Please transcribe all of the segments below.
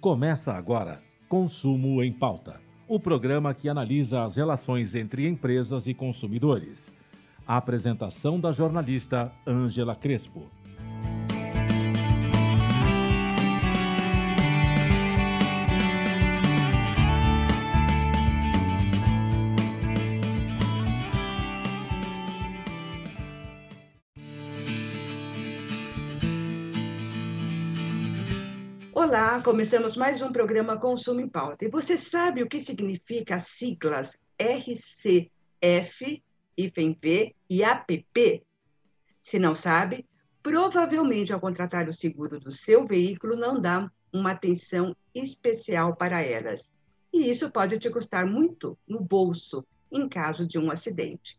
Começa agora Consumo em Pauta, o programa que analisa as relações entre empresas e consumidores. A apresentação da jornalista Ângela Crespo. Começamos mais um programa Consumo em Pauta. E você sabe o que significa as siglas RCF, IFEMV e APP? Se não sabe, provavelmente ao contratar o seguro do seu veículo não dá uma atenção especial para elas. E isso pode te custar muito no bolso em caso de um acidente.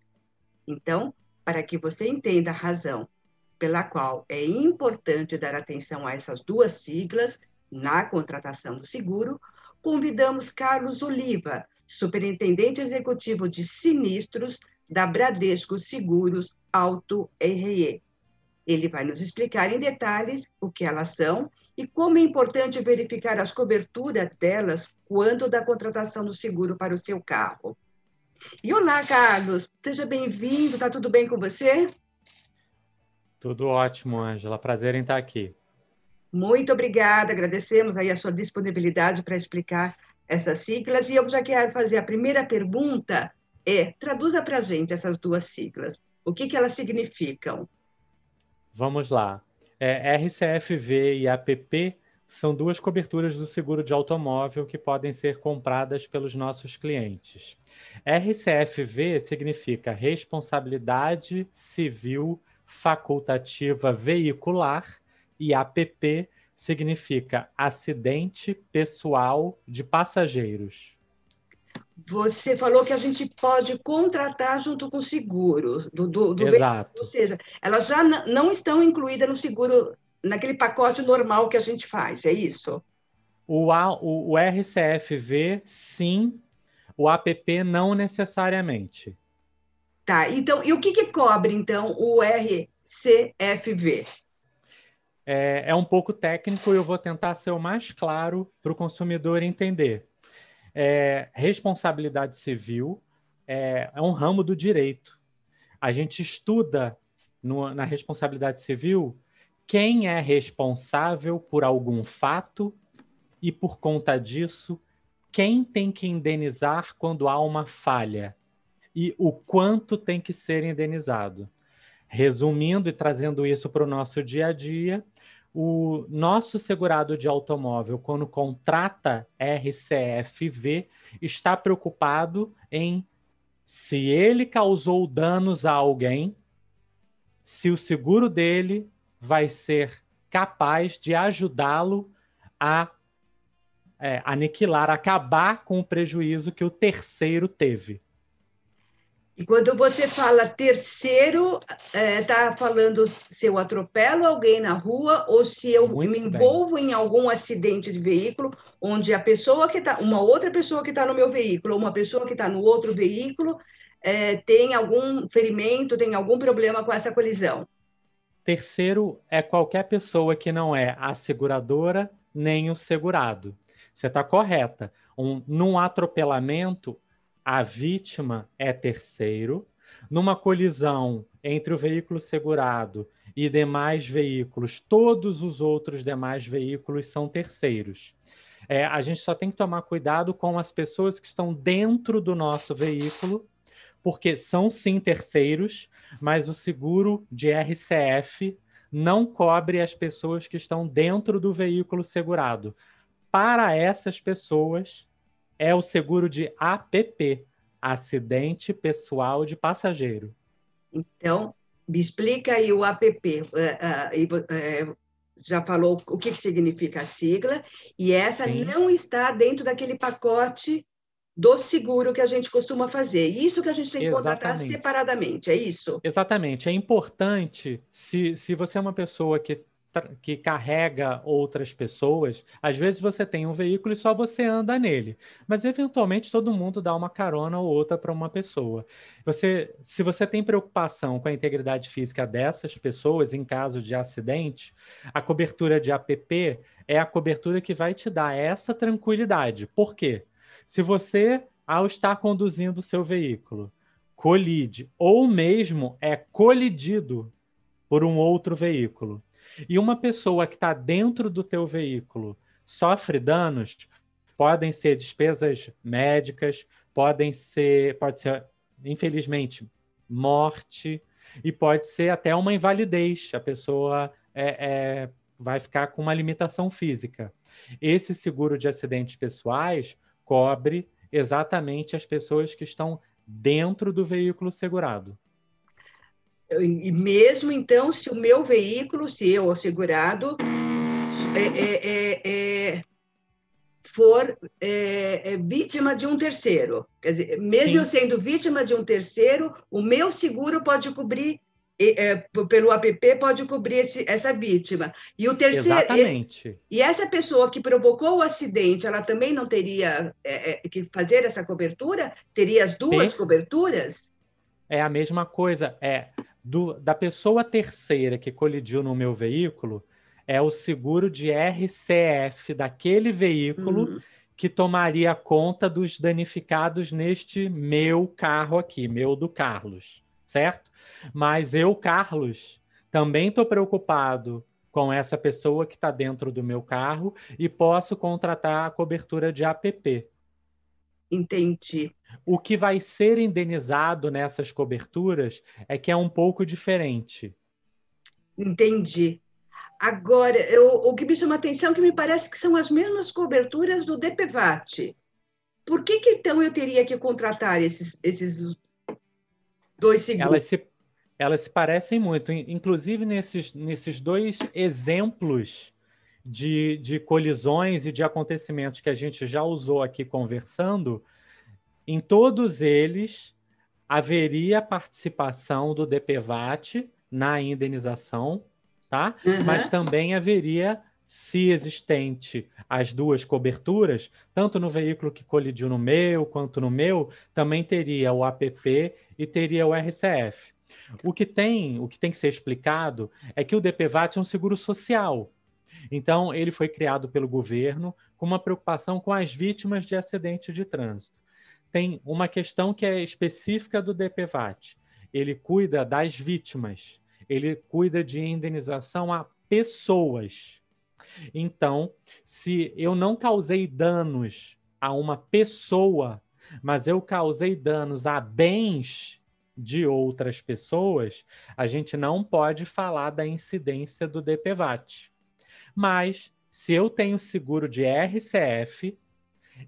Então, para que você entenda a razão pela qual é importante dar atenção a essas duas siglas, na contratação do seguro, convidamos Carlos Oliva, superintendente executivo de sinistros da Bradesco Seguros Auto RE. Ele vai nos explicar em detalhes o que elas são e como é importante verificar as coberturas delas quando da contratação do seguro para o seu carro. E olá, Carlos, seja bem-vindo, tá tudo bem com você? Tudo ótimo, Ângela, prazer em estar aqui. Muito obrigada, agradecemos aí a sua disponibilidade para explicar essas siglas. E eu já quero fazer a primeira pergunta, é, traduza para a gente essas duas siglas. O que, que elas significam? Vamos lá. É, RCFV e APP são duas coberturas do seguro de automóvel que podem ser compradas pelos nossos clientes. RCFV significa Responsabilidade Civil Facultativa Veicular e APP significa acidente pessoal de passageiros. Você falou que a gente pode contratar junto com o seguro do, do, do Exato. Veículo, ou seja, elas já não estão incluídas no seguro, naquele pacote normal que a gente faz, é isso? O, a, o, o RCFV, sim, o APP não necessariamente. Tá, então, e o que, que cobre, então, o RCFV? É, é um pouco técnico e eu vou tentar ser o mais claro para o consumidor entender. É, responsabilidade civil é, é, um ramo do direito. A gente estuda no, na responsabilidade civil quem é responsável por algum fato e, por conta disso, quem tem que indenizar quando há uma falha e o quanto tem que ser indenizado. Resumindo e trazendo isso para o nosso dia a dia, o nosso segurado de automóvel, quando contrata RCFV, está preocupado em se ele causou danos a alguém, se o seguro dele vai ser capaz de ajudá-lo a é, aniquilar, acabar com o prejuízo que o terceiro teve. E quando você fala terceiro, está é, tá falando se eu atropelo alguém na rua ou se eu Muito me envolvo bem. em algum acidente de veículo, onde a pessoa que está, uma outra pessoa que está no meu veículo, ou uma pessoa que está no outro veículo, é, tem algum ferimento, tem algum problema com essa colisão. Terceiro é qualquer pessoa que não é a seguradora nem o segurado. Você está correta. Um, num atropelamento, a vítima é terceiro. Numa colisão entre o veículo segurado e demais veículos, todos os outros demais veículos são terceiros. É, a gente só tem que tomar cuidado com as pessoas que estão dentro do nosso veículo, porque são sim terceiros, mas o seguro de RCF não cobre as pessoas que estão dentro do veículo segurado. Para essas pessoas, é o seguro de APP, acidente pessoal de passageiro. Então, me explica aí o APP. Uh, uh, uh, já falou o que, que, significa a sigla, e essa Sim. não está dentro daquele pacote do seguro que a gente costuma fazer. Isso que a gente tem que contratar separadamente, é isso? Exatamente. É importante, se, se você é uma pessoa que que carrega outras pessoas. Às vezes você tem um veículo e só você anda nele, mas eventualmente todo mundo dá uma carona ou outra para uma pessoa. Você, se você tem preocupação com a integridade física dessas pessoas em caso de acidente, a cobertura de APP é a cobertura que vai te dar essa tranquilidade. Por quê? Se você, ao estar conduzindo o seu veículo, colide ou mesmo é colidido por um outro veículo, e uma pessoa que está dentro do teu veículo sofre danos, podem ser despesas médicas, podem ser, pode ser, infelizmente, morte, e pode ser até uma invalidez. A pessoa é, é, vai ficar com uma limitação física. Esse seguro de acidentes pessoais cobre exatamente as pessoas que estão dentro do veículo segurado. E mesmo então, se o meu veículo, se eu, o segurado, é, é, é, é for é, é, vítima de um terceiro, quer dizer, mesmo Sim. eu sendo vítima de um terceiro, o meu seguro pode cobrir pelo app pode cobrir esse, essa vítima. E o terceiro. Exatamente. E, e, essa pessoa que provocou o acidente, ela também não teria é, que fazer essa cobertura? Teria as duas coberturas? É a mesma coisa. É do, da pessoa terceira que colidiu no meu veículo é o seguro de RCF daquele veículo uhum. que tomaria conta dos danificados neste meu carro aqui, meu do Carlos, certo? Mas eu, Carlos, também estou preocupado com essa pessoa que está dentro do meu carro e posso contratar a cobertura de APP. Entendi. O que vai ser indenizado nessas coberturas é que é um pouco diferente. Entendi. Agora, eu, o que me chama atenção é que me parece que são as mesmas coberturas do DPVAT. Por que, que então eu teria que contratar esses, esses dois seguros? Elas se, elas se parecem muito. Inclusive, nesses, nesses dois exemplos de, de colisões e de acontecimentos que a gente já usou aqui conversando, em todos eles haveria participação do DPVAT na indenização, tá? Uhum. Mas também haveria, se existente as duas coberturas, tanto no veículo que colidiu no meu quanto no meu, também teria o APP e teria o RCF. O que tem, o que tem que ser explicado é que o DPVAT é um seguro social. Então, ele foi criado pelo governo com uma preocupação com as vítimas de acidente de trânsito. Tem uma questão que é específica do DPVAT. Ele cuida das vítimas, ele cuida de indenização a pessoas. Então, se eu não causei danos a uma pessoa, mas eu causei danos a bens de outras pessoas, a gente não pode falar da incidência do DPVAT. Mas se eu tenho seguro de RCF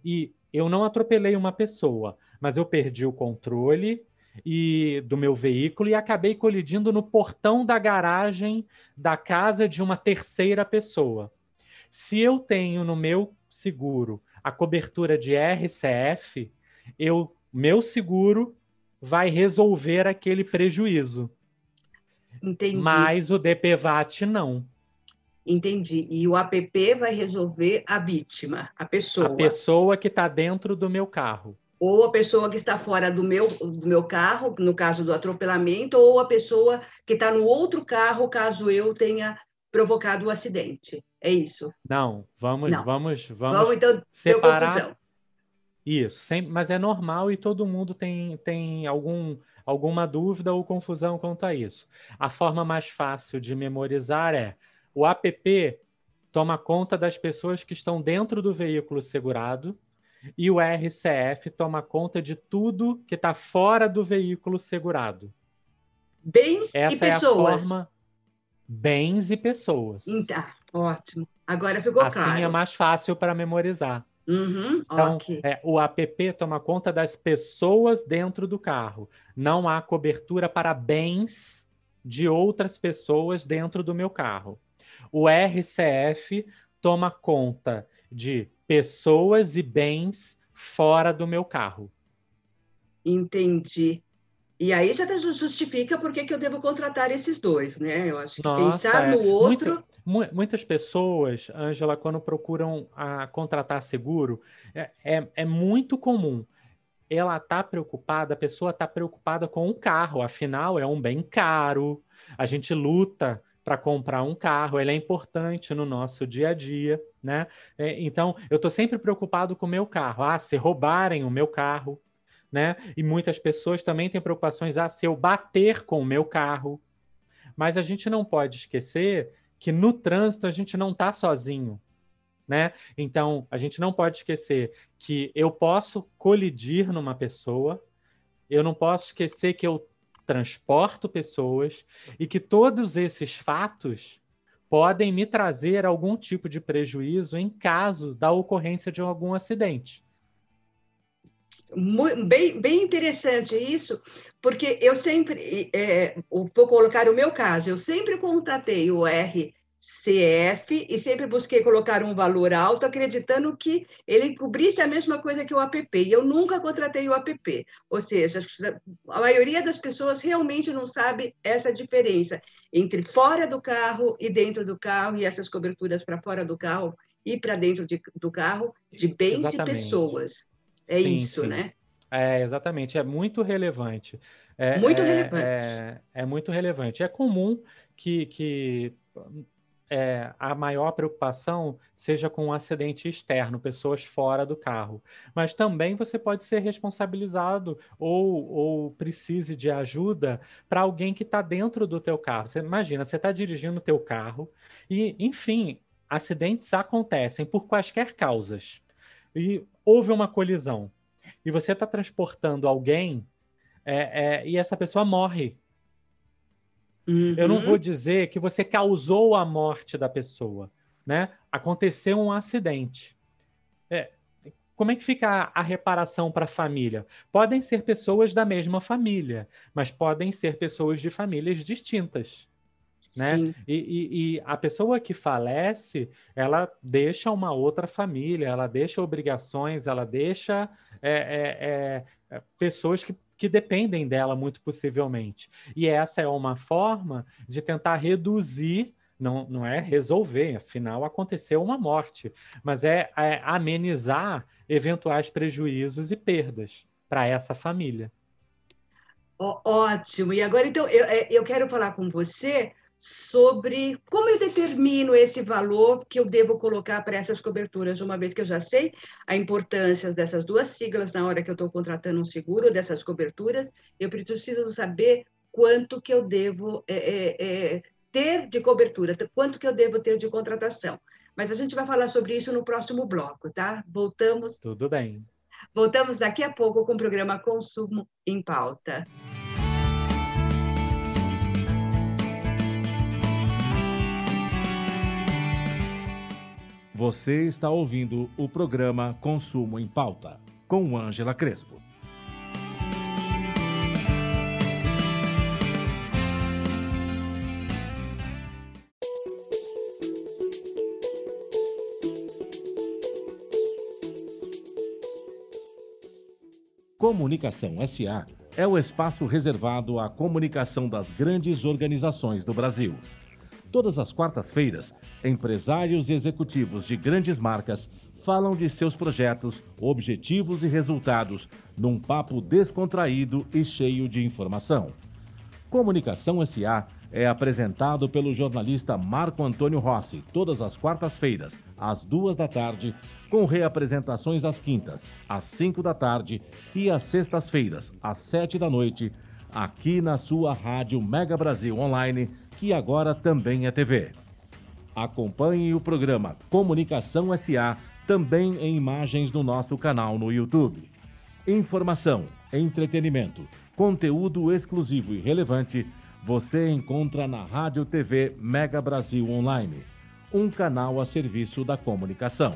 e eu não atropelei uma pessoa, mas eu perdi o controle e do meu veículo e acabei colidindo no portão da garagem da casa de uma terceira pessoa. Se eu tenho no meu seguro a cobertura de RCF, eu meu seguro vai resolver aquele prejuízo. Entendi. Mas o DPVAT não. Entendi. E o APP vai resolver a vítima, a pessoa. A pessoa que está dentro do meu carro. Ou a pessoa que está fora do meu, do meu carro, no caso do atropelamento, ou a pessoa que está no outro carro, caso eu tenha provocado o acidente. É isso? Não, vamos, Não. vamos, vamos, vamos então, separar. Isso, sempre, mas é normal e todo mundo tem, tem algum, alguma dúvida ou confusão quanto a isso. A forma mais fácil de memorizar é o app toma conta das pessoas que estão dentro do veículo segurado e o RCF toma conta de tudo que está fora do veículo segurado. Bens Essa e pessoas. É a forma bens e pessoas. Então, ótimo. Agora ficou assim claro. Assim é mais fácil para memorizar. Uhum, então, okay. é, o app toma conta das pessoas dentro do carro. Não há cobertura para bens de outras pessoas dentro do meu carro o RCF toma conta de pessoas e bens fora do meu carro. Entendi. E aí já justifica por que, eu devo contratar esses dois, né? Eu acho que Nossa, pensar é. no outro. Muitas pessoas, Ângela, quando procuram a contratar seguro, é, é, é muito comum. Ela está preocupada, a pessoa está preocupada com o carro, afinal, é um bem caro, a gente luta para comprar um carro, ele é importante no nosso dia a dia, né? É, então, eu estou sempre preocupado com o meu carro. Ah, se roubarem o meu carro, né? E muitas pessoas também têm preocupações a ah, se eu bater com o meu carro. Mas a gente não pode esquecer que no trânsito a gente não está sozinho, né? Então a gente não pode esquecer que eu posso colidir numa pessoa, eu não posso esquecer que eu transporto pessoas e que todos esses fatos podem me trazer algum tipo de prejuízo em caso da ocorrência de algum acidente. Bem, bem interessante isso, porque eu sempre, é, vou colocar o meu caso, eu sempre contratei o RCF e sempre busquei colocar um valor alto, acreditando que ele cobrisse a mesma coisa que o APP, e eu nunca contratei o APP, ou seja, a maioria das pessoas realmente não sabe essa diferença entre fora do carro e dentro do carro, e essas coberturas para fora do carro e para dentro de, do carro, de bens Exatamente. e pessoas. É sim, isso, sim. né? É, exatamente, é muito relevante. É, muito é, relevante. É, é, muito relevante. É comum que, que é, a maior preocupação seja com um acidente externo, pessoas fora do carro. Mas também você pode ser responsabilizado ou, ou precise de ajuda para alguém que está dentro do teu carro. Você imagina, você está dirigindo o teu carro e, enfim, acidentes acontecem por quaisquer causas e houve uma colisão e você está transportando alguém é, é, e essa pessoa morre. Uhum. Eu não uhum. vou dizer que você causou a morte da pessoa, né? Aconteceu um acidente. É, como é que fica a, reparação para a família? Podem ser pessoas da mesma família, mas podem ser pessoas de famílias distintas né? E, e, e, a pessoa que falece, ela deixa uma outra família, ela deixa obrigações, ela deixa é, é, é, pessoas que, que dependem dela, muito possivelmente. E essa é uma forma de tentar reduzir não, não é resolver, afinal aconteceu uma morte, mas é, é amenizar eventuais prejuízos e perdas para essa família. Ótimo. E agora, então, eu, é, eu quero falar com você sobre como eu determino esse valor que eu devo colocar para essas coberturas, uma vez que eu já sei a importância dessas duas siglas na hora que eu estou contratando um seguro, dessas coberturas, eu preciso saber quanto que eu devo é, é, é, ter de cobertura, quanto que eu devo ter de contratação. Mas a gente vai falar sobre isso no próximo bloco, tá? Voltamos. Tudo bem. Voltamos daqui a pouco com o programa Consumo em Pauta. Você está ouvindo o programa Consumo em Pauta, com Ângela Crespo. Comunicação SA é o espaço reservado à comunicação das grandes organizações do Brasil. Todas as quartas-feiras, empresários e executivos de grandes marcas falam de seus projetos, objetivos e resultados num papo descontraído e cheio de informação. Comunicação SA é apresentado pelo jornalista Marco Antônio Rossi todas as quartas-feiras, às duas da tarde, com reapresentações às quintas, às cinco da tarde e às sextas-feiras, às sete da noite, aqui na sua rádio Mega Brasil Online que agora também é TV. Acompanhe o programa Comunicação SA também em imagens no nosso canal no YouTube. Informação, entretenimento, conteúdo exclusivo e relevante você encontra na Rádio TV Mega Brasil Online, um canal a serviço da comunicação.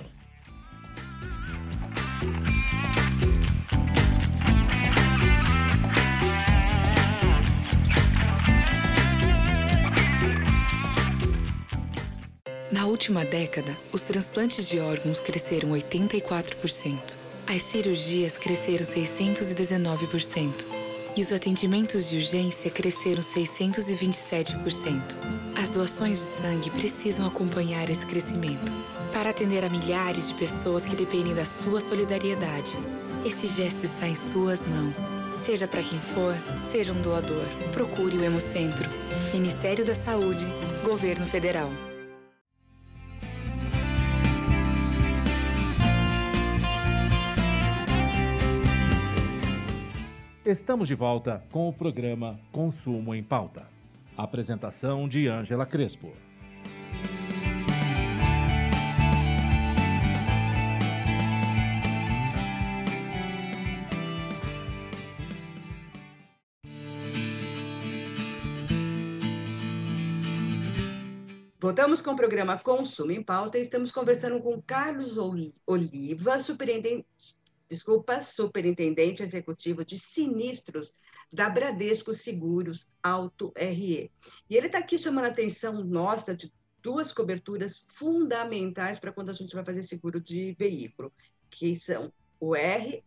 Última década, os transplantes de órgãos cresceram 84%. As cirurgias cresceram 619%. e os atendimentos de urgência cresceram 627%. As doações de sangue precisam acompanhar esse crescimento para atender a milhares de pessoas que dependem da sua solidariedade. Esse gesto está em suas mãos. Seja para quem for, seja um doador. Procure o Hemocentro. Ministério da Saúde, Governo Federal. Estamos de volta com o programa Consumo em Pauta. Apresentação de Ângela Crespo. Voltamos com o programa Consumo em Pauta e estamos conversando com Carlos Oliva, superintendente desculpa, superintendente executivo de sinistros da Bradesco Seguros Auto RE. E ele está aqui chamando a atenção nossa de duas coberturas fundamentais para quando a gente vai fazer seguro de veículo, que são o RCFV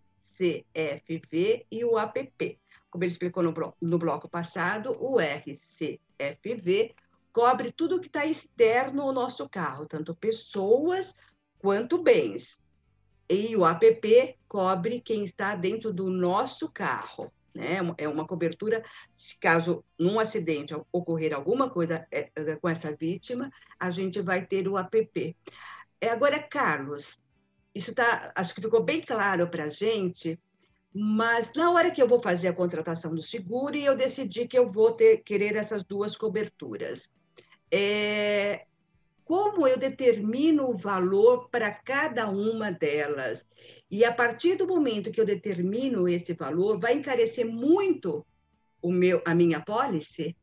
e o APP. Como ele explicou no, no bloco passado, o RCFV cobre tudo que está externo ao nosso carro, tanto pessoas quanto bens. E o APP cobre quem está dentro do nosso carro. Né? É uma cobertura, se caso num acidente ocorrer alguma coisa é, é, com essa vítima, a gente vai ter o APP. É, agora, Carlos, isso tá, acho que ficou bem claro para a gente, mas na hora que eu vou fazer a contratação do seguro, eu decidi que eu vou ter, querer essas duas coberturas. É, como eu determino o valor para cada uma delas. E a partir do momento que eu determino esse valor, vai encarecer muito o meu, a minha pólice?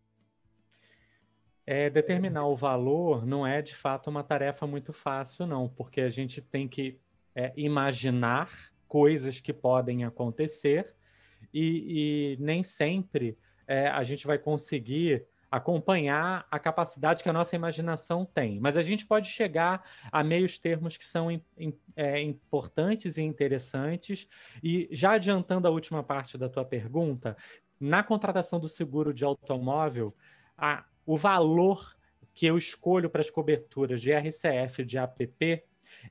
É, determinar o valor não é de fato uma tarefa muito fácil, não, porque a gente tem que é, imaginar coisas que podem acontecer e, e nem sempre é, a gente vai conseguir acompanhar a capacidade que a nossa imaginação tem. Mas a gente pode chegar a meios termos que são é, importantes e interessantes. E já adiantando a última parte da tua pergunta, na contratação do seguro de automóvel, a, o valor que eu escolho para as coberturas de RCF e de APP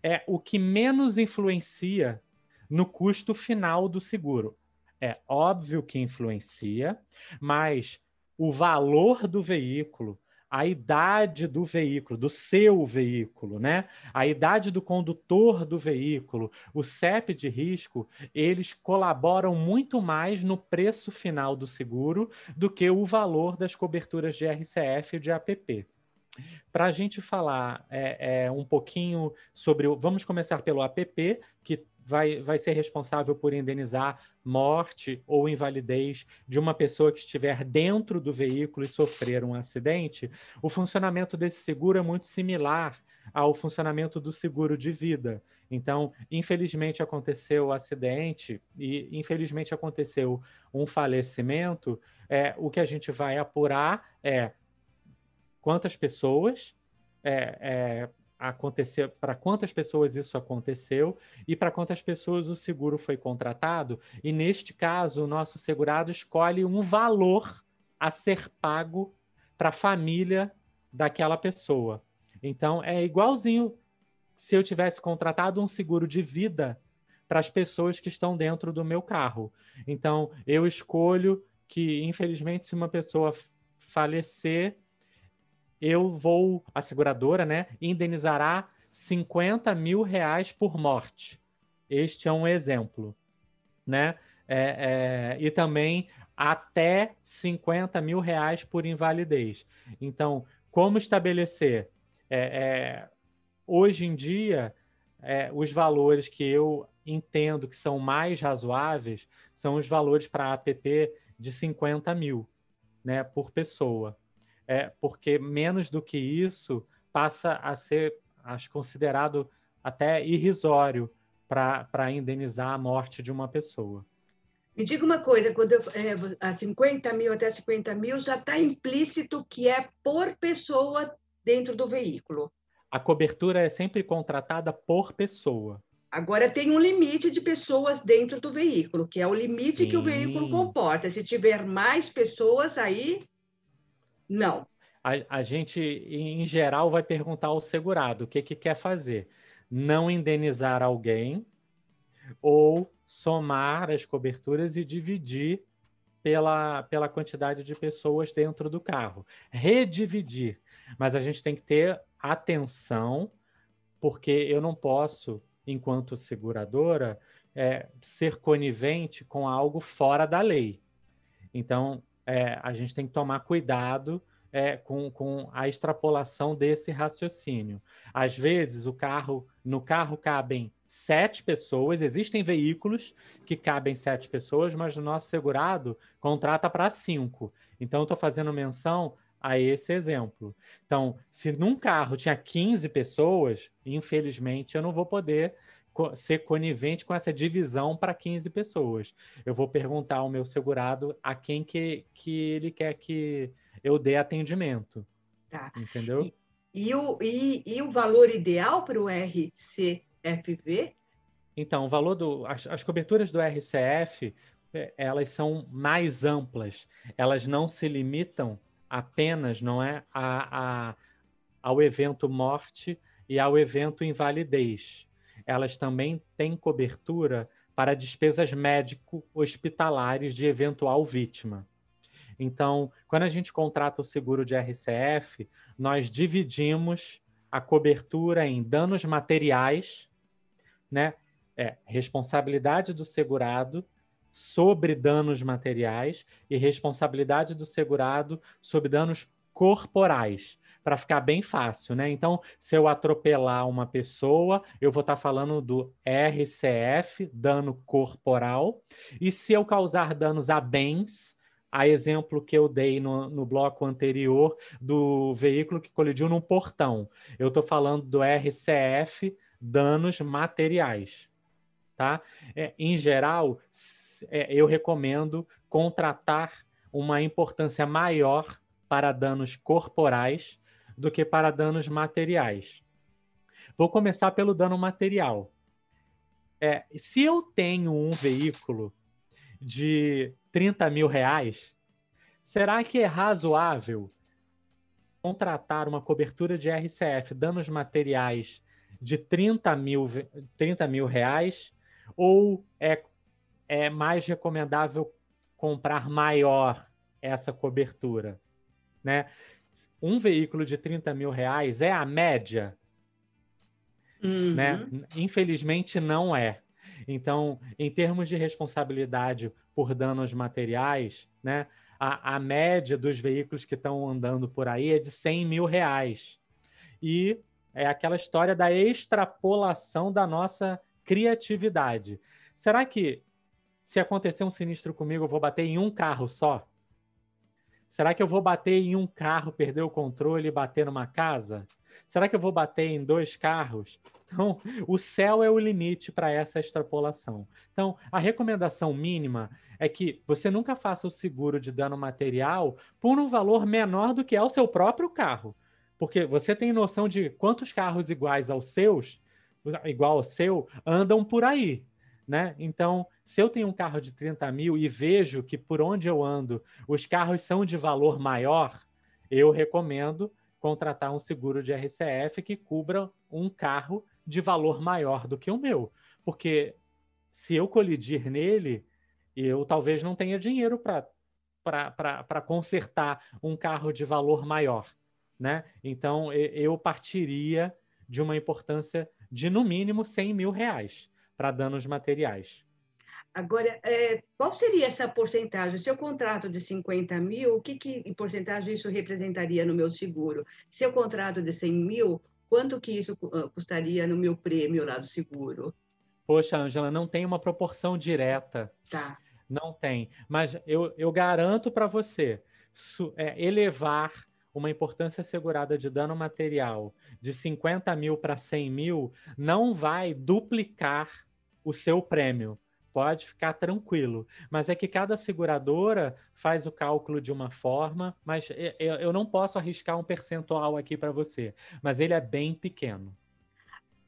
é o que menos influencia no custo final do seguro. É óbvio que influencia, mas o valor do veículo, a idade do veículo, do seu veículo, né? A idade do condutor do veículo, o CEP de risco, eles colaboram muito mais no preço final do seguro do que o valor das coberturas de RCF e de APP. Para a gente falar é, é, um pouquinho sobre. O, vamos começar pelo APP, que vai, vai ser responsável por indenizar morte ou invalidez de uma pessoa que estiver dentro do veículo e sofrer um acidente, o funcionamento desse seguro é muito similar ao funcionamento do seguro de vida. Então, infelizmente aconteceu o acidente e infelizmente aconteceu um falecimento. É, o que a gente vai apurar é quantas pessoas é, é, aconteceu, para quantas pessoas isso aconteceu e para quantas pessoas o seguro foi contratado. E neste caso, o nosso segurado escolhe um valor a ser pago para a família daquela pessoa. Então, é igualzinho se eu tivesse contratado um seguro de vida para as pessoas que estão dentro do meu carro. Então, eu escolho que, infelizmente, se uma pessoa falecer, eu vou, a seguradora, né, indenizará 50 mil reais por morte. Este é um exemplo, né? É, é, e também até 50 mil reais por invalidez. Então, como estabelecer? É, é hoje em dia, é, os valores que eu entendo que são mais razoáveis são os valores para a APP de 50 mil né, por pessoa é, porque menos do que isso passa a ser acho, considerado até irrisório para indenizar a morte de uma pessoa. Me diga uma coisa, quando eu, é, a 50 mil até 50 mil já está implícito que é por pessoa dentro do veículo. A cobertura é sempre contratada por pessoa. Agora tem um limite de pessoas dentro do veículo, que é o limite Sim. que o veículo comporta. Se tiver mais pessoas, aí não. A, a, gente, em geral, vai perguntar ao segurado o que, que quer fazer. Não indenizar alguém ou somar as coberturas e dividir pela, pela quantidade de pessoas dentro do carro. Redividir. Mas a gente tem que ter atenção, porque eu não posso enquanto seguradora, é, ser conivente com algo fora da lei. Então, é, a gente tem que tomar cuidado é, com, com a extrapolação desse raciocínio. Às vezes, o carro, no carro cabem sete pessoas, existem veículos que cabem sete pessoas, mas o nosso segurado contrata para cinco. Então, estou fazendo menção a esse exemplo. Então, se num carro tinha 15 pessoas, infelizmente eu não vou poder ser conivente com essa divisão para 15 pessoas. Eu vou perguntar ao meu segurado a quem que, que ele quer que eu dê atendimento. Tá. Entendeu? E, e o, e, e o valor ideal para o RCFV? Então, o valor do. As, as coberturas do RCF é, elas são mais amplas. Elas não se limitam apenas não é a, a, ao evento morte e ao evento invalidez. Elas também têm cobertura para despesas médico-hospitalares de eventual vítima. Então, quando a gente contrata o seguro de RCF, nós dividimos a cobertura em danos materiais, né? É, responsabilidade do segurado sobre danos materiais e responsabilidade do segurado sobre danos corporais, para ficar bem fácil, né? Então, se eu atropelar uma pessoa, eu vou estar tá falando do RCF, dano corporal, e se eu causar danos a bens, a exemplo que eu dei no, no bloco anterior do veículo que colidiu num portão, eu estou falando do RCF, danos materiais, tá? É, em geral, é, eu recomendo contratar uma importância maior para danos corporais do que para danos materiais. Vou começar pelo dano material. É, se eu tenho um veículo de 30 mil reais, será que é razoável contratar uma cobertura de RCF, danos materiais de 30 mil, 30 mil reais, ou é é mais recomendável comprar maior essa cobertura, né? Um veículo de 30 mil reais é a média, uhum. né? Infelizmente não é. Então, em termos de responsabilidade por danos materiais, né? A, a média dos veículos que estão andando por aí é de 100 mil reais. E é aquela história da extrapolação da nossa criatividade. Será que se acontecer um sinistro comigo, eu vou bater em um carro só? Será que eu vou bater em um carro, perder o controle e bater numa casa? Será que eu vou bater em dois carros? Então, o céu é o limite para essa extrapolação. Então, a recomendação mínima é que você nunca faça o seguro de dano material por um valor menor do que é o seu próprio carro. Porque você tem noção de quantos carros iguais aos seus, igual ao seu, andam por aí né? Então, se eu tenho um carro de 30 mil e vejo que por onde eu ando os carros são de valor maior, eu recomendo contratar um seguro de RCF que cubra um carro de valor maior do que o meu. Porque se eu colidir nele, eu talvez não tenha dinheiro para consertar um carro de valor maior. Né? Então, eu partiria de uma importância de, no mínimo, 100 mil reais para danos materiais. Agora, é, qual seria essa porcentagem? Se eu contrato de 50 mil, o que, que em porcentagem isso representaria no meu seguro? Se eu contrato de 100 mil, quanto que isso ah, custaria no meu prêmio lá do seguro? Poxa, Angela, não tem uma proporção direta. Tá. Não tem. Mas eu, eu garanto para você, su, é, elevar uma importância assegurada de dano material de 50 mil para 100 mil não vai duplicar o seu prêmio. Pode ficar tranquilo. Mas é que cada seguradora faz o cálculo de uma forma, mas eu não posso arriscar um percentual aqui para você. Mas ele é bem pequeno.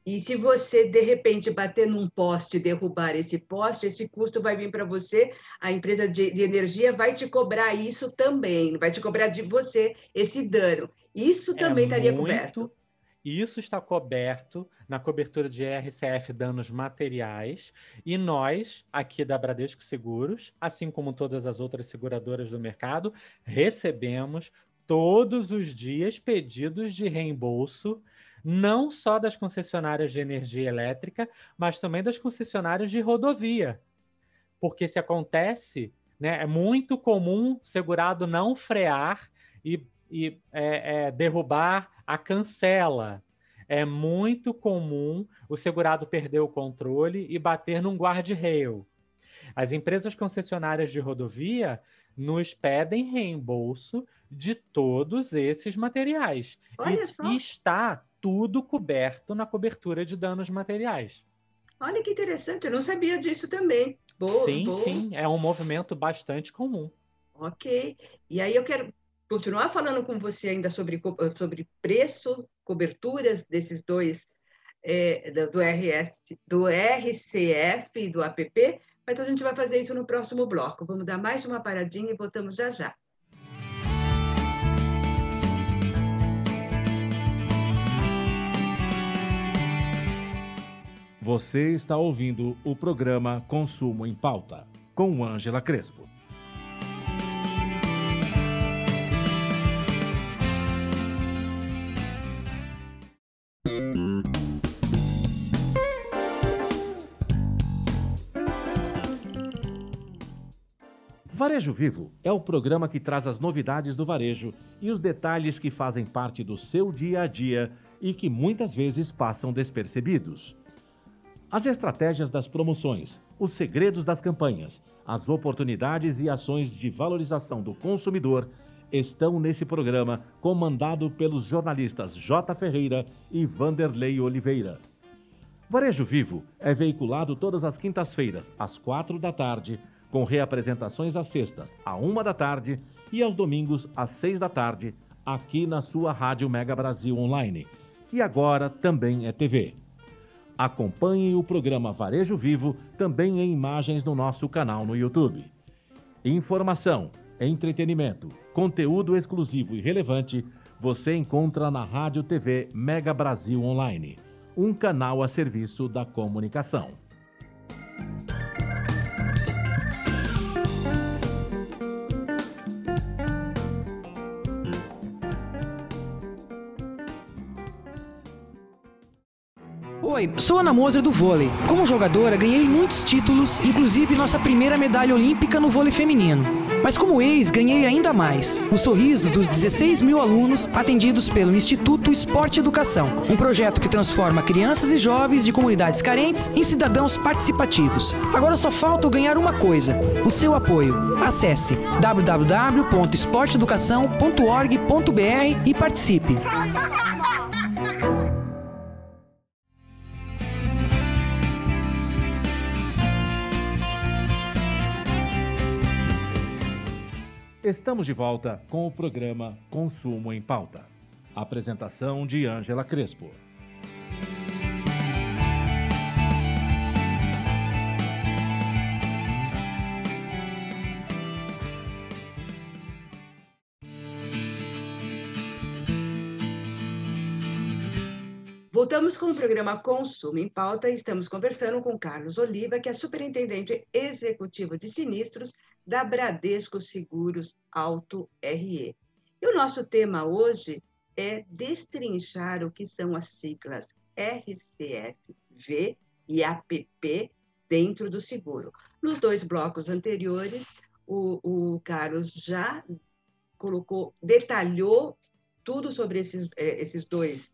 E se você, de repente, bater num poste e derrubar esse poste, esse custo vai vir para você, a empresa de, de, energia vai te cobrar isso também, vai te cobrar de você esse dano. Isso é também é estaria muito, coberto. Isso está coberto na cobertura de RCF danos materiais e nós, aqui da Bradesco Seguros, assim como todas as outras seguradoras do mercado, recebemos todos os dias pedidos de reembolso não só das concessionárias de energia elétrica, mas também das concessionárias de rodovia. Porque se acontece, né, é muito comum segurado não frear e, e é, é, derrubar a cancela. É muito comum o segurado perder o controle e bater num guarda-rail. As empresas concessionárias de rodovia nos pedem reembolso de todos esses materiais. Olha e, só. e está tudo coberto na cobertura de danos materiais. Olha que interessante, eu não sabia disso também. Boa, sim, boa. sim, é um movimento bastante comum. Ok. E aí eu quero continuar falando com você ainda sobre, sobre preço, coberturas desses dois, é, do, RS, do RCF e do APP, mas a gente vai fazer isso no próximo bloco. Vamos dar mais uma paradinha e voltamos já já. Você está ouvindo o programa Consumo em Pauta, com Ângela Crespo. Varejo Vivo é o programa que traz as novidades do varejo e os detalhes que fazem parte do seu dia a dia e que muitas vezes passam despercebidos. As estratégias das promoções, os segredos das campanhas, as oportunidades e ações de valorização do consumidor estão nesse programa comandado pelos jornalistas J. Ferreira e Vanderlei Oliveira. Varejo Vivo é veiculado todas as quintas-feiras, às quatro da tarde, com reapresentações às sextas, à uma da tarde e aos domingos, às seis da tarde, aqui na sua Rádio Mega Brasil Online, que agora também é TV. Acompanhe o programa Varejo Vivo também em imagens no nosso canal no YouTube. Informação, entretenimento, conteúdo exclusivo e relevante você encontra na Rádio TV Mega Brasil Online, um canal a serviço da comunicação. Sou Ana Moser do vôlei. Como jogadora, ganhei muitos títulos, inclusive nossa primeira medalha olímpica no vôlei feminino. Mas como ex, ganhei ainda mais. O sorriso dos 16 mil alunos atendidos pelo Instituto Esporte Educação, um projeto que transforma crianças e jovens de comunidades carentes em cidadãos participativos. Agora só falta ganhar uma coisa: o seu apoio. Acesse www.esporteeducação.org.br e participe. Estamos de volta com o programa Consumo em Pauta. Apresentação de Ângela Crespo. Voltamos com o programa Consumo em Pauta e estamos conversando com Carlos Oliva, que é superintendente executivo de sinistros da Bradesco Seguros Auto RE. E o nosso tema hoje é destrinchar o que são as siglas RCF, V e APP dentro do seguro. Nos dois blocos anteriores, o, o Carlos já colocou, detalhou tudo sobre esses, eh, esses dois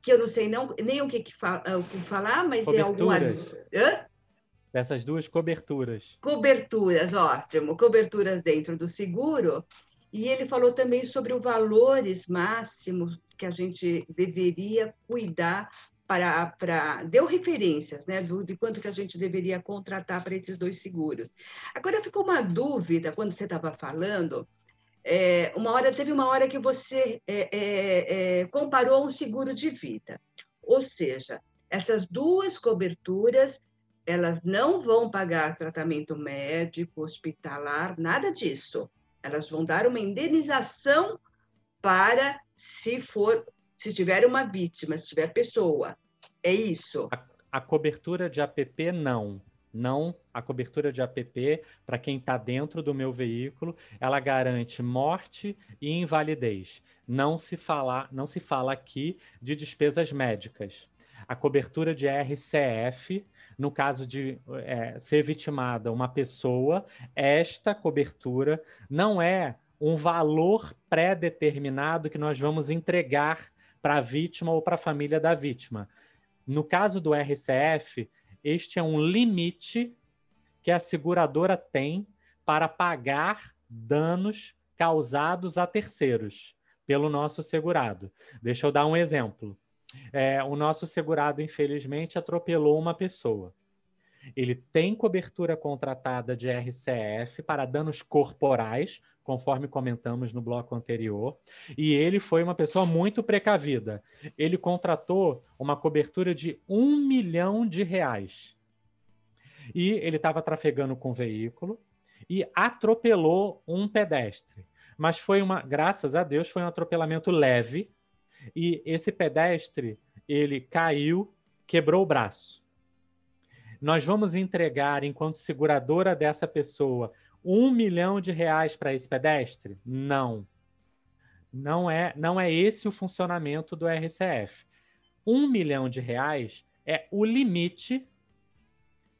que eu não sei não, nem o que, que, o que falar, mas é alguma. Hã? Dessas duas coberturas. Coberturas, ótimo. Coberturas dentro do seguro. E ele falou também sobre os valores máximos que a gente deveria cuidar para, para deu referências, né, do, de quanto que a gente deveria contratar para esses dois seguros. Agora ficou uma dúvida quando você estava falando é, uma hora teve uma hora que você é, é, é, comparou um seguro de vida. Ou seja, essas duas coberturas, elas não vão pagar tratamento médico, hospitalar, nada disso. Elas vão dar uma indenização para se for, se tiver uma vítima, se tiver pessoa. É isso. A, a cobertura de APP não. Não, a cobertura de APP, para quem está dentro do meu veículo, ela garante morte e invalidez. Não se fala, não se fala aqui de despesas médicas. A cobertura de RCF, no caso de é, ser vitimada uma pessoa, esta cobertura não é um valor pré-determinado que nós vamos entregar para a vítima ou para a família da vítima. No caso do RCF, este é um limite que a seguradora tem para pagar danos causados a terceiros pelo nosso segurado. Deixa eu dar um exemplo. É, o nosso segurado, infelizmente, atropelou uma pessoa. Ele tem cobertura contratada de RCF para danos corporais, conforme comentamos no bloco anterior, e ele foi uma pessoa muito precavida. Ele contratou uma cobertura de um milhão de reais. E ele estava trafegando com o veículo e atropelou um pedestre. Mas foi uma, graças a Deus, foi um atropelamento leve. E esse pedestre, ele caiu, quebrou o braço. Nós vamos entregar, enquanto seguradora dessa pessoa, um milhão de reais para esse pedestre? Não. Não é, não é esse o funcionamento do RCF. Um milhão de reais é o limite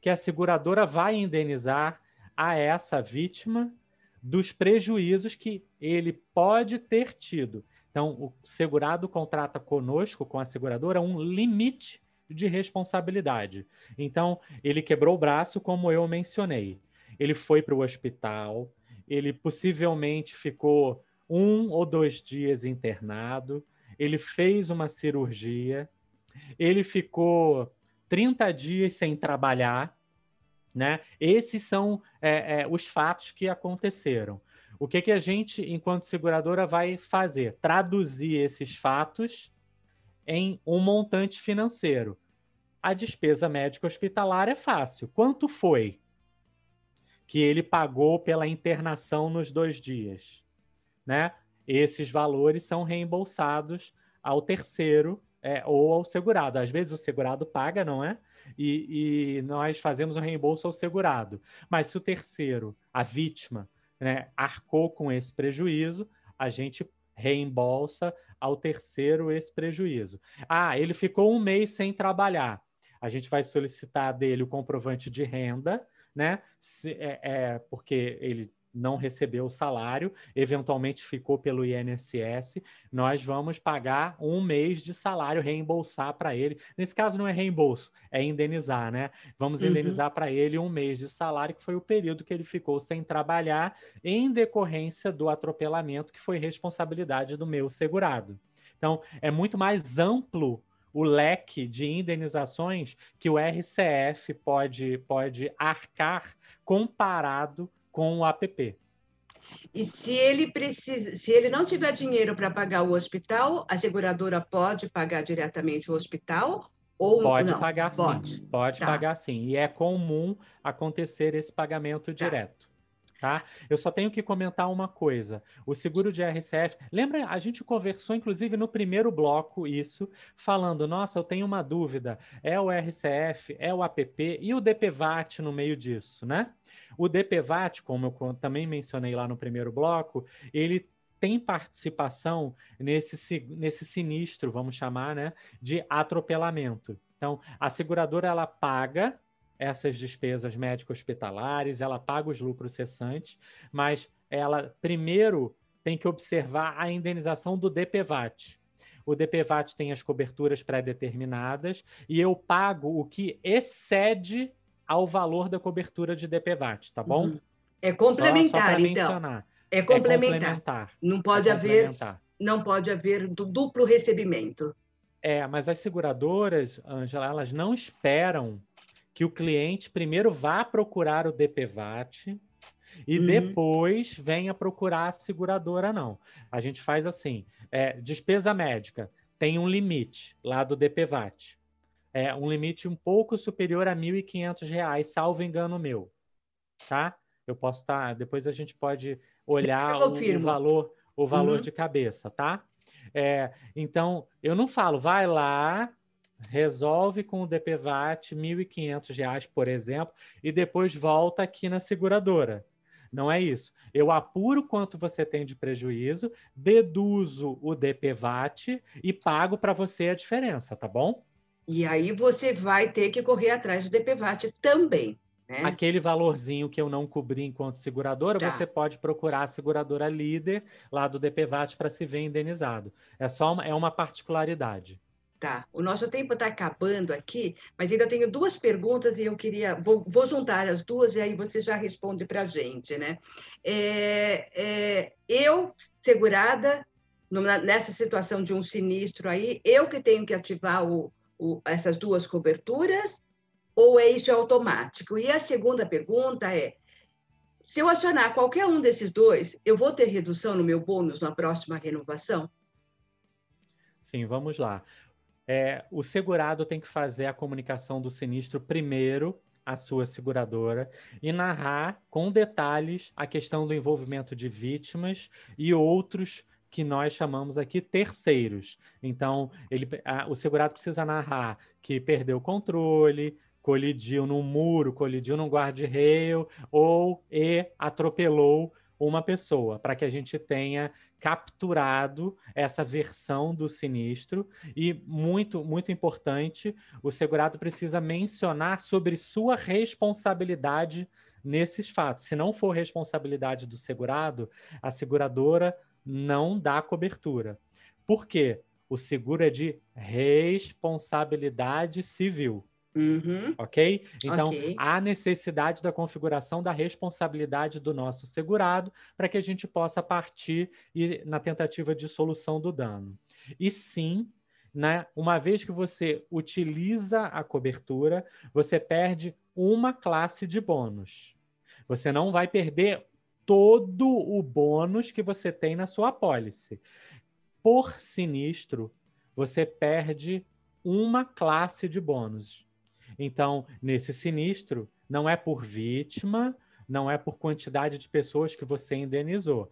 que a seguradora vai indenizar a essa vítima dos prejuízos que ele pode ter tido. Então, o segurado contrata conosco, com a seguradora, um limite de responsabilidade. Então, ele quebrou o braço, como eu mencionei ele foi para o hospital, ele possivelmente ficou um ou dois dias internado, ele fez uma cirurgia, ele ficou 30 dias sem trabalhar, né? Esses são é, é, os fatos que aconteceram. O que, que a gente, enquanto seguradora, vai fazer? Traduzir esses fatos em um montante financeiro. A despesa médica hospitalar é fácil. Quanto foi? que ele pagou pela internação nos dois dias, né? Esses valores são reembolsados ao terceiro é, ou ao segurado. Às vezes o segurado paga, não é? E, e, nós fazemos o reembolso ao segurado. Mas se o terceiro, a vítima, né, arcou com esse prejuízo, a gente reembolsa ao terceiro esse prejuízo. Ah, ele ficou um mês sem trabalhar. A gente vai solicitar dele o comprovante de renda né? Se, é, é, porque ele não recebeu o salário, eventualmente ficou pelo INSS, nós vamos pagar um mês de salário, reembolsar para ele. Nesse caso não é reembolso, é indenizar, né? Vamos uhum. indenizar para ele um mês de salário, que foi o período que ele ficou sem trabalhar, em decorrência do atropelamento, que foi responsabilidade do meu segurado. Então, é muito mais amplo o leque de indenizações que o RCF pode, pode arcar comparado com o APP. E se ele precisa, se ele não tiver dinheiro para pagar o hospital, a seguradora pode pagar diretamente o hospital ou pode não? pagar pode. sim, pode tá. pagar sim. E é comum acontecer esse pagamento tá. direto. Tá? Eu só tenho que comentar uma coisa. O seguro de RCF, lembra, a gente conversou inclusive no primeiro bloco isso, falando, nossa, eu tenho uma dúvida, é o RCF, é o APP e o DPVAT no meio disso, né? O DPVAT, como eu também mencionei lá no primeiro bloco, ele tem participação nesse, nesse sinistro, vamos chamar, né, de atropelamento. Então, a seguradora ela paga essas despesas médico-hospitalares, ela paga os lucros cessantes, mas ela primeiro tem que observar a indenização do DPVAT. O DPVAT tem as coberturas pré-determinadas e eu pago o que excede ao valor da cobertura de DPVAT, tá bom? Uhum. É complementar, só, só então. É complementar. é complementar. Não pode é haver não pode haver duplo recebimento. É, mas as seguradoras, Angela, elas não esperam que o cliente primeiro vá procurar o DPVAT e uhum. depois venha procurar a seguradora, não. A gente faz assim: é, despesa médica, tem um limite lá do DPVAT. É um limite um pouco superior a R$ 1.500, salvo engano meu. Tá? Eu posso estar. Tá, depois a gente pode olhar o, o, valor, o valor uhum. de cabeça, tá? É, então, eu não falo, vai lá, resolve com o DPVAT R$ 1.500, por exemplo, e depois volta aqui na seguradora. Não é isso. Eu apuro quanto você tem de prejuízo, deduzo o DPVAT e pago para você a diferença, tá bom? E aí você vai ter que correr atrás do DPVAT também. Né? Aquele valorzinho que eu não cobri enquanto seguradora, tá. você pode procurar a seguradora líder lá do DPVAT para se ver indenizado. É só uma, é uma particularidade. Tá, o nosso tempo está acabando aqui, mas ainda tenho duas perguntas e eu queria, vou, vou juntar as duas e aí você já responde para a gente, né? É, é, eu, segurada, nessa situação de um sinistro aí, eu que tenho que ativar o, o, essas duas coberturas ou é isso automático? E a segunda pergunta é, se eu acionar qualquer um desses dois, eu vou ter redução no meu bônus na próxima renovação? Sim, vamos lá é, o segurado tem que fazer a comunicação do sinistro primeiro à sua seguradora e narrar com detalhes a questão do envolvimento de vítimas e outros que nós chamamos aqui terceiros. Então, ele, a, o segurado precisa narrar que perdeu o controle, colidiu num muro, colidiu num guarda-rail ou e atropelou uma pessoa, para que a gente tenha capturado essa versão do sinistro e muito muito importante, o segurado precisa mencionar sobre sua responsabilidade nesses fatos. Se não for responsabilidade do segurado, a seguradora não dá cobertura. Por quê? O seguro é de responsabilidade civil. Uhum. Ok? Então, okay. há necessidade da configuração da responsabilidade do nosso segurado para que a gente possa partir e, na tentativa de solução do dano. E sim, né, uma vez que você utiliza a cobertura, você perde uma classe de bônus. Você não vai perder todo o bônus que você tem na sua apólice. Por sinistro, você perde uma classe de bônus. Então, nesse sinistro, não é por vítima, não é por quantidade de pessoas que você indenizou.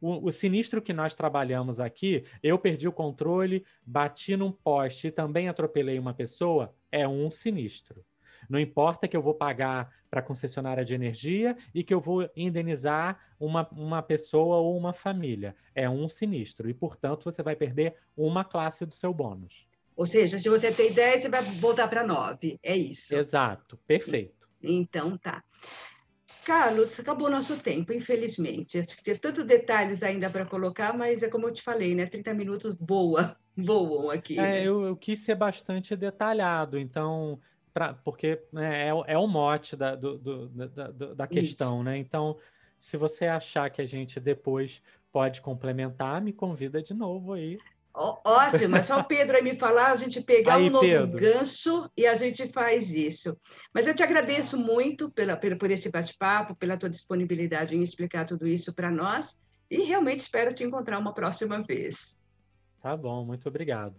O, o, sinistro que nós trabalhamos aqui, eu perdi o controle, bati num poste e também atropelei uma pessoa, é um sinistro. Não importa que eu vou pagar para a concessionária de energia e que eu vou indenizar uma, uma pessoa ou uma família. É um sinistro. E, portanto, você vai perder uma classe do seu bônus. Ou seja, se você tem 10, você vai voltar para 9. É isso. Exato, perfeito. Então tá. Carlos, acabou nosso tempo, infelizmente. Tem tantos detalhes ainda para colocar, mas é como eu te falei, né? 30 minutos boa, voam aqui. É, né? eu, eu, quis ser bastante detalhado, então, pra, porque né, é, é o mote da, do, do, da, da questão, Isso. né? Então, se você achar que a gente depois pode complementar, me convida de novo aí. Ótimo, é só o Pedro aí me falar, a gente pegar aí, um novo Pedro. gancho e a gente faz isso. Mas eu te agradeço muito pela, pela por esse bate-papo, pela tua disponibilidade em explicar tudo isso para nós e realmente espero te encontrar uma próxima vez. Tá bom, muito obrigado.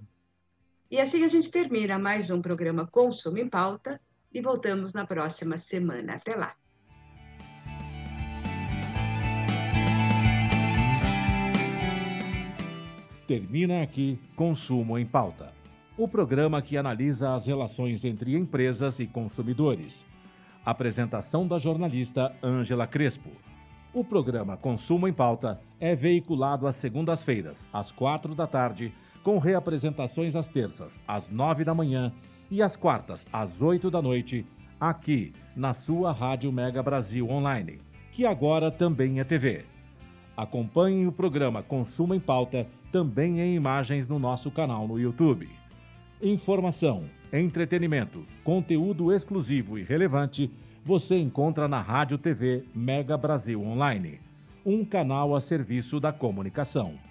E assim a gente termina mais um programa Consumo em Pauta e voltamos na próxima semana. Até lá. Termina aqui Consumo em Pauta, o programa que analisa as relações entre empresas e consumidores. Apresentação da jornalista Ângela Crespo. O programa Consumo em Pauta é veiculado às segundas-feiras, às quatro da tarde, com reapresentações às terças, às nove da manhã e às quartas, às oito da noite, aqui na sua Rádio Mega Brasil Online, que agora também é TV. Acompanhe o programa Consumo em Pauta também em imagens no nosso canal no YouTube. Informação, entretenimento, conteúdo exclusivo e relevante você encontra na Rádio TV Mega Brasil Online, um canal a serviço da comunicação.